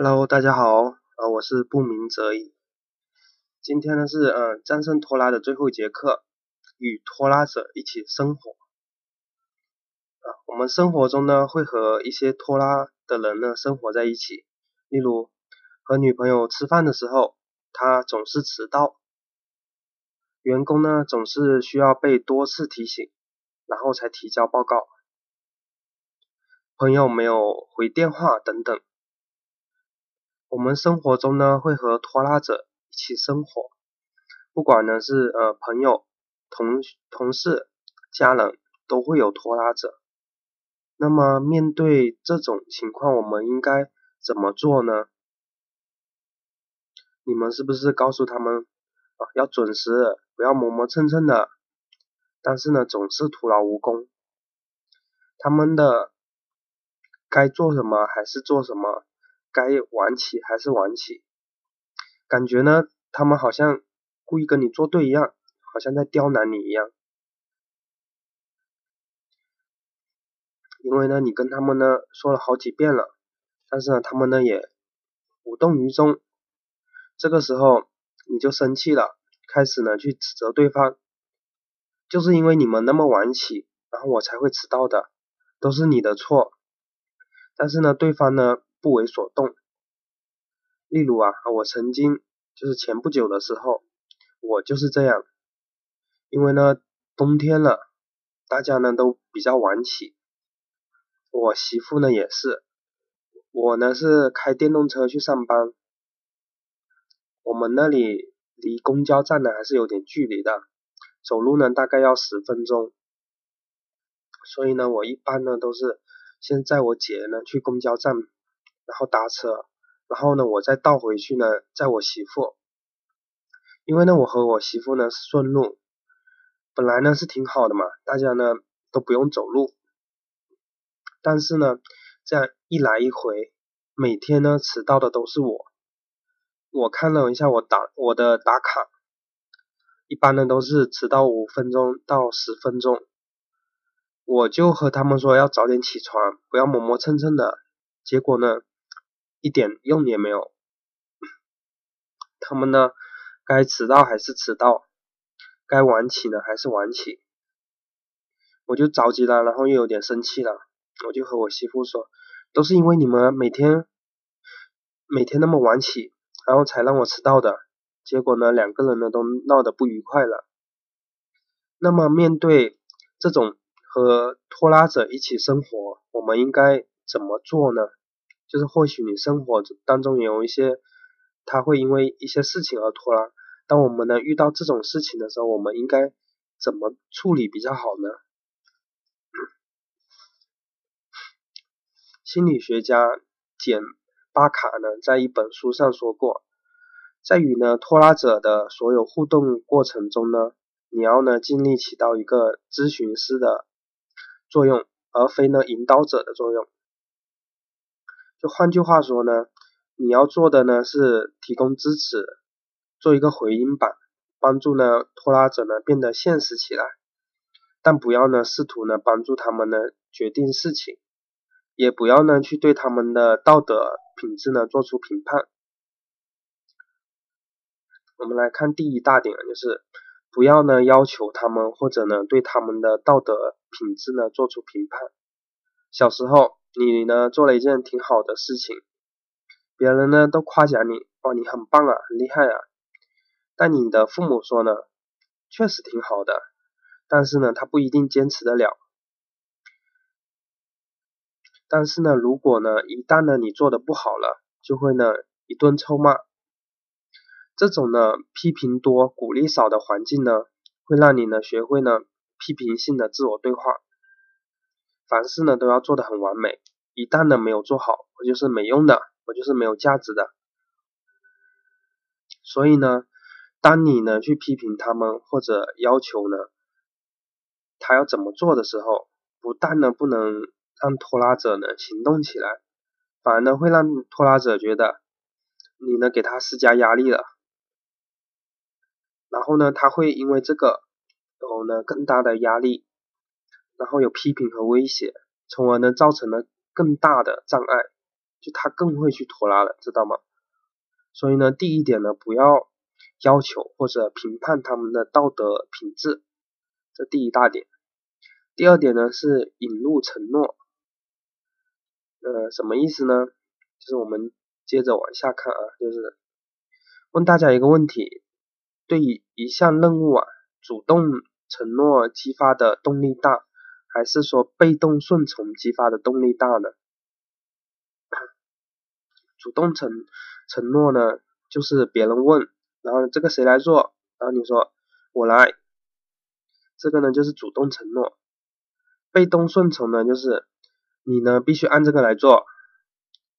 Hello，大家好，呃，我是不鸣则已。今天呢是呃战胜拖拉的最后一节课，与拖拉者一起生活。啊，我们生活中呢会和一些拖拉的人呢生活在一起，例如和女朋友吃饭的时候，他总是迟到；员工呢总是需要被多次提醒，然后才提交报告；朋友没有回电话等等。我们生活中呢会和拖拉者一起生活，不管呢是呃朋友、同同事、家人，都会有拖拉者。那么面对这种情况，我们应该怎么做呢？你们是不是告诉他们啊要准时，不要磨磨蹭蹭的？但是呢总是徒劳无功，他们的该做什么还是做什么。该晚起还是晚起，感觉呢，他们好像故意跟你作对一样，好像在刁难你一样。因为呢，你跟他们呢说了好几遍了，但是呢，他们呢也无动于衷。这个时候你就生气了，开始呢去指责对方，就是因为你们那么晚起，然后我才会迟到的，都是你的错。但是呢，对方呢。不为所动。例如啊，我曾经就是前不久的时候，我就是这样。因为呢，冬天了，大家呢都比较晚起。我媳妇呢也是。我呢是开电动车去上班。我们那里离公交站呢还是有点距离的，走路呢大概要十分钟。所以呢，我一般呢都是先载我姐呢去公交站。然后搭车，然后呢，我再倒回去呢，载我媳妇。因为呢，我和我媳妇呢是顺路，本来呢是挺好的嘛，大家呢都不用走路。但是呢，这样一来一回，每天呢迟到的都是我。我看了一下我打我的打卡，一般呢都是迟到五分钟到十分钟。我就和他们说要早点起床，不要磨磨蹭蹭的。结果呢？一点用也没有，他们呢，该迟到还是迟到，该晚起呢还是晚起，我就着急了，然后又有点生气了，我就和我媳妇说，都是因为你们每天每天那么晚起，然后才让我迟到的，结果呢，两个人呢都闹得不愉快了。那么面对这种和拖拉者一起生活，我们应该怎么做呢？就是或许你生活当中有一些，他会因为一些事情而拖拉。当我们呢遇到这种事情的时候，我们应该怎么处理比较好呢？心理学家简巴卡呢在一本书上说过，在与呢拖拉者的所有互动过程中呢，你要呢尽力起到一个咨询师的作用，而非呢引导者的作用。就换句话说呢，你要做的呢是提供支持，做一个回音板，帮助呢拖拉者呢变得现实起来，但不要呢试图呢帮助他们呢决定事情，也不要呢去对他们的道德品质呢做出评判。我们来看第一大点，就是不要呢要求他们或者呢对他们的道德品质呢做出评判。小时候。你呢做了一件挺好的事情，别人呢都夸奖你，哦，你很棒啊，很厉害啊。但你的父母说呢，确实挺好的，但是呢他不一定坚持得了。但是呢，如果呢一旦呢你做的不好了，就会呢一顿臭骂。这种呢批评多鼓励少的环境呢，会让你呢学会呢批评性的自我对话。凡事呢都要做得很完美，一旦呢没有做好，我就是没用的，我就是没有价值的。所以呢，当你呢去批评他们或者要求呢他要怎么做的时候，不但呢不能让拖拉者呢行动起来，反而呢会让拖拉者觉得你呢给他施加压力了，然后呢他会因为这个有呢更大的压力。然后有批评和威胁，从而呢造成了更大的障碍。就他更会去拖拉了，知道吗？所以呢，第一点呢，不要要求或者评判他们的道德品质，这第一大点。第二点呢是引入承诺，呃，什么意思呢？就是我们接着往下看啊，就是问大家一个问题：对于一项任务啊，主动承诺激发的动力大，还是说被动顺从激发的动力大呢？主动承承诺呢，就是别人问，然后这个谁来做，然后你说我来，这个呢就是主动承诺。被动顺从呢，就是你呢必须按这个来做，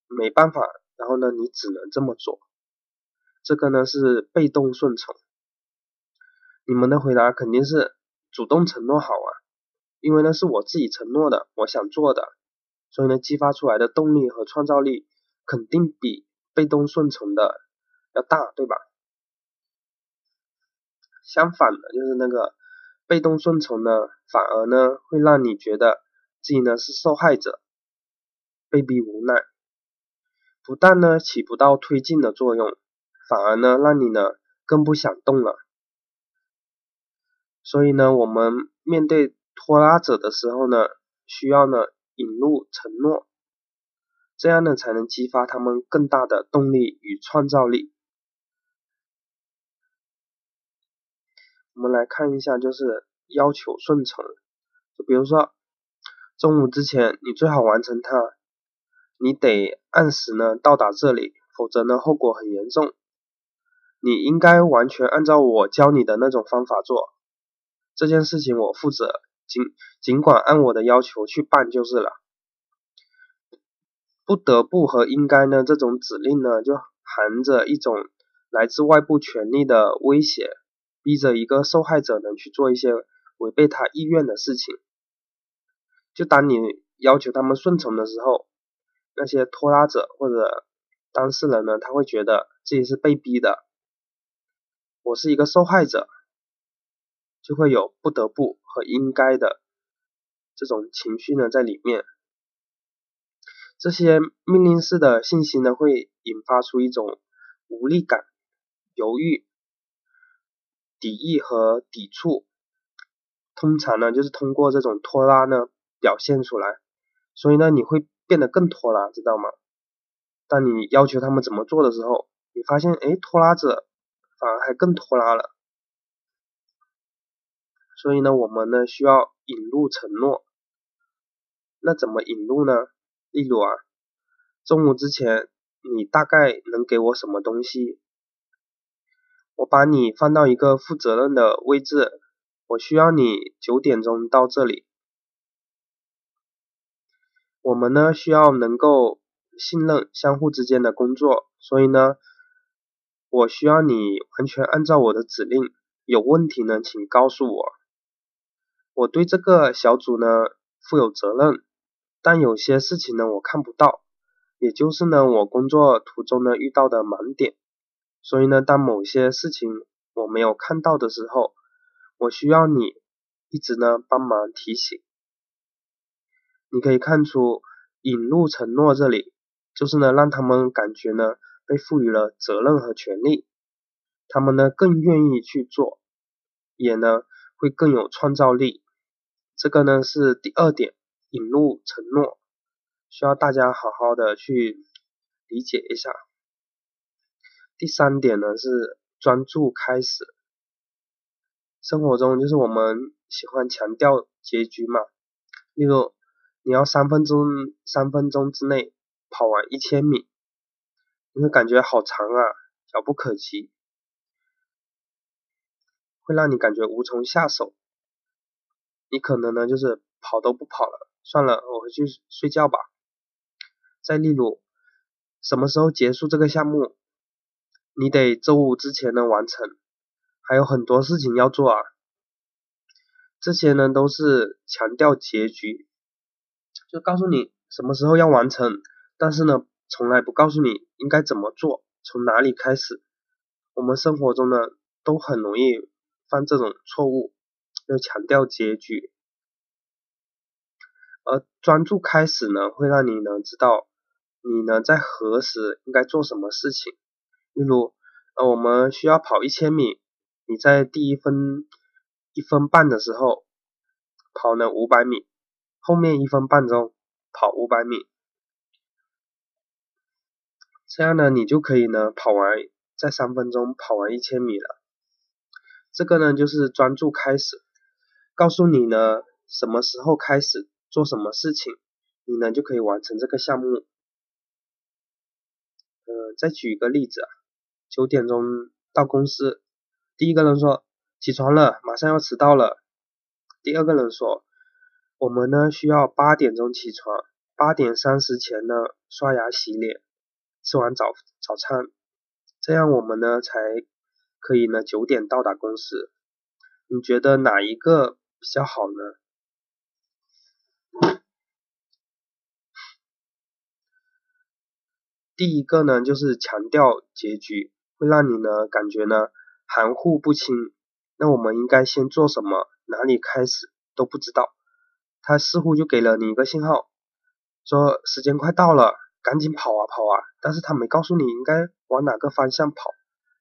没办法，然后呢你只能这么做，这个呢是被动顺从。你们的回答肯定是主动承诺好啊，因为呢是我自己承诺的，我想做的，所以呢激发出来的动力和创造力肯定比被动顺从的要大，对吧？相反的，就是那个。被动顺从呢，反而呢会让你觉得自己呢是受害者，被逼无奈，不但呢起不到推进的作用，反而呢让你呢更不想动了。所以呢，我们面对拖拉者的时候呢，需要呢引入承诺，这样呢才能激发他们更大的动力与创造力。我们来看一下，就是要求顺从。就比如说，中午之前你最好完成它，你得按时呢到达这里，否则呢后果很严重。你应该完全按照我教你的那种方法做，这件事情我负责，尽尽管按我的要求去办就是了。不得不和应该呢这种指令呢，就含着一种来自外部权力的威胁。逼着一个受害者呢去做一些违背他意愿的事情。就当你要求他们顺从的时候，那些拖拉者或者当事人呢，他会觉得自己是被逼的，我是一个受害者，就会有不得不应该的这种情绪呢在里面。这些命令式的信息呢，会引发出一种无力感、犹豫。敌意和抵触，通常呢就是通过这种拖拉呢表现出来，所以呢你会变得更拖拉，知道吗？当你要求他们怎么做的时候，你发现哎拖拉者反而还更拖拉了，所以呢我们呢需要引入承诺，那怎么引入呢？例如啊，中午之前你大概能给我什么东西？我把你放到一个负责任的位置，我需要你九点钟到这里。我们呢需要能够信任相互之间的工作，所以呢，我需要你完全按照我的指令。有问题呢，请告诉我。我对这个小组呢负有责任，但有些事情呢我看不到，也就是呢我工作途中呢遇到的盲点。所以呢，当某些事情我没有看到的时候，我需要你一直呢帮忙提醒。你可以看出引入承诺这里，就是呢让他们感觉呢被赋予了责任和权利，他们呢更愿意去做，也呢会更有创造力。这个呢是第二点，引入承诺，需要大家好好的去理解一下。第三点呢是专注开始。生活中就是我们喜欢强调结局嘛，例如你要三分钟三分钟之内跑完一千米，你会感觉好长啊，遥不可及，会让你感觉无从下手。你可能呢就是跑都不跑了，算了，我回去睡觉吧。再例如，什么时候结束这个项目？你得周五之前能完成，还有很多事情要做啊。这些呢都是强调结局，就告诉你什么时候要完成，但是呢从来不告诉你应该怎么做，从哪里开始。我们生活中呢都很容易犯这种错误，要强调结局，而专注开始呢会让你呢知道你呢在何时应该做什么事情。例如，呃，我们需要跑一千米，你在第一分一分半的时候跑呢五百米，后面一分半钟跑五百米，这样呢你就可以呢跑完在三分钟跑完一千米了。这个呢就是专注开始，告诉你呢什么时候开始做什么事情，你呢就可以完成这个项目。呃，再举一个例子啊。九点钟到公司，第一个人说起床了，马上要迟到了。第二个人说，我们呢需要八点钟起床，八点三十前呢刷牙洗脸，吃完早早餐，这样我们呢才可以呢九点到达公司。你觉得哪一个比较好呢？第一个呢就是强调结局。会让你呢感觉呢含糊不清，那我们应该先做什么，哪里开始都不知道。他似乎就给了你一个信号，说时间快到了，赶紧跑啊跑啊，但是他没告诉你应该往哪个方向跑，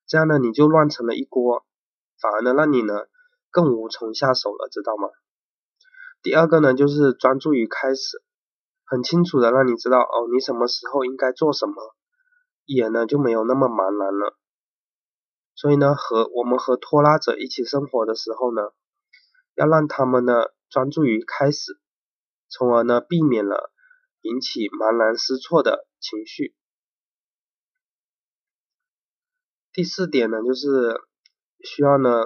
这样呢你就乱成了一锅，反而呢让你呢更无从下手了，知道吗？第二个呢就是专注于开始，很清楚的让你知道哦你什么时候应该做什么，也呢就没有那么茫然了。所以呢，和我们和拖拉者一起生活的时候呢，要让他们呢专注于开始，从而呢避免了引起茫然失措的情绪。第四点呢，就是需要呢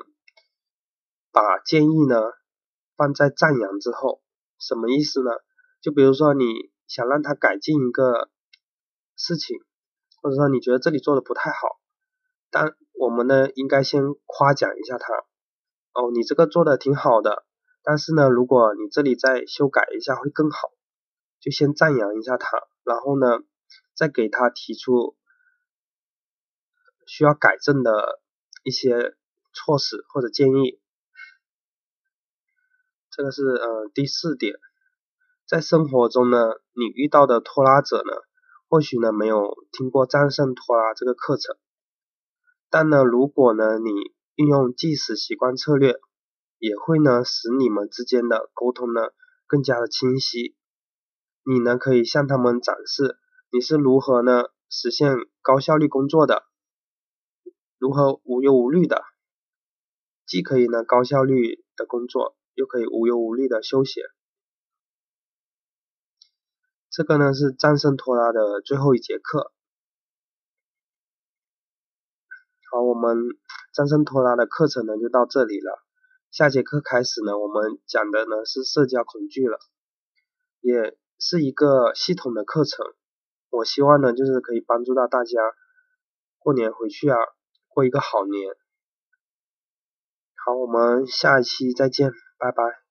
把建议呢放在赞扬之后，什么意思呢？就比如说你想让他改进一个事情，或者说你觉得这里做的不太好。但我们呢，应该先夸奖一下他，哦，你这个做的挺好的，但是呢，如果你这里再修改一下会更好，就先赞扬一下他，然后呢，再给他提出需要改正的一些措施或者建议。这个是呃第四点，在生活中呢，你遇到的拖拉者呢，或许呢没有听过战胜拖拉这个课程。但呢，如果呢你运用计时习惯策略，也会呢使你们之间的沟通呢更加的清晰。你呢可以向他们展示你是如何呢实现高效率工作的，如何无忧无虑的，既可以呢高效率的工作，又可以无忧无虑的休息。这个呢是战胜拖拉的最后一节课。好，我们战胜拖拉的课程呢就到这里了。下节课开始呢，我们讲的呢是社交恐惧了，也是一个系统的课程。我希望呢就是可以帮助到大家过年回去啊，过一个好年。好，我们下一期再见，Bye bye.